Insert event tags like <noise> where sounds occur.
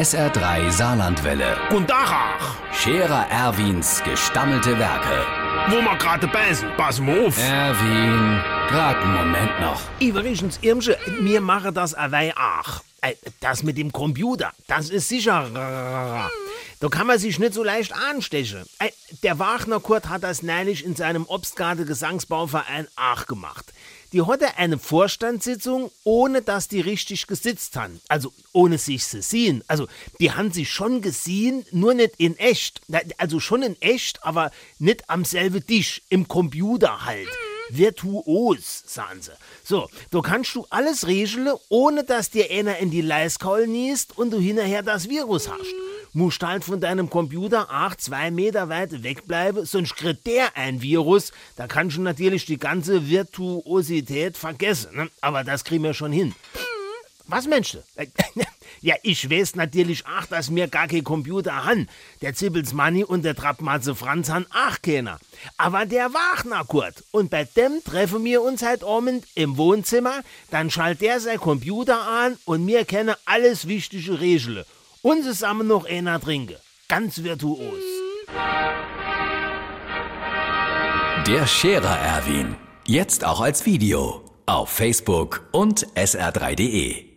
SR3 Saarlandwelle. Und Dachach, Scherer Erwins gestammelte Werke. wo wir gerade beißen, pass mal auf. Erwin, grad einen Moment noch. Übrigens, Irmsche, mir mache das awei auch. Äh, Das mit dem Computer, das ist sicher. Da kann man sich nicht so leicht anstechen. Der Wagner Kurt hat das neulich in seinem Obstgarde Gesangsbauverein Ach gemacht. Die hatte eine Vorstandssitzung, ohne dass die richtig gesitzt haben. Also ohne sich zu sehen. Also die haben sich schon gesehen, nur nicht in echt. Also schon in echt, aber nicht am selben Tisch, im Computer halt. Virtuos, sagen sie. So, da kannst du alles regeln, ohne dass dir einer in die Leiskaul niest und du hinterher das Virus hast. Musst halt von deinem Computer auch zwei Meter weit wegbleiben, sonst kriegt der ein Virus. Da kannst du natürlich die ganze Virtuosität vergessen. Ne? Aber das kriegen wir schon hin. Was meinst du? <laughs> Ja, ich weiß natürlich auch, dass mir gar kein Computer han. Der Zippels Manni und der Trappmatze Franz han auch keiner. Aber der Wagner Kurt. Und bei dem treffen wir uns halt Abend im Wohnzimmer. Dann schaltet der sein Computer an und wir kennen alles wichtige Regeln. Und zusammen noch einer trinken. Ganz virtuos. Der Scherer Erwin. Jetzt auch als Video. Auf Facebook und sr3.de.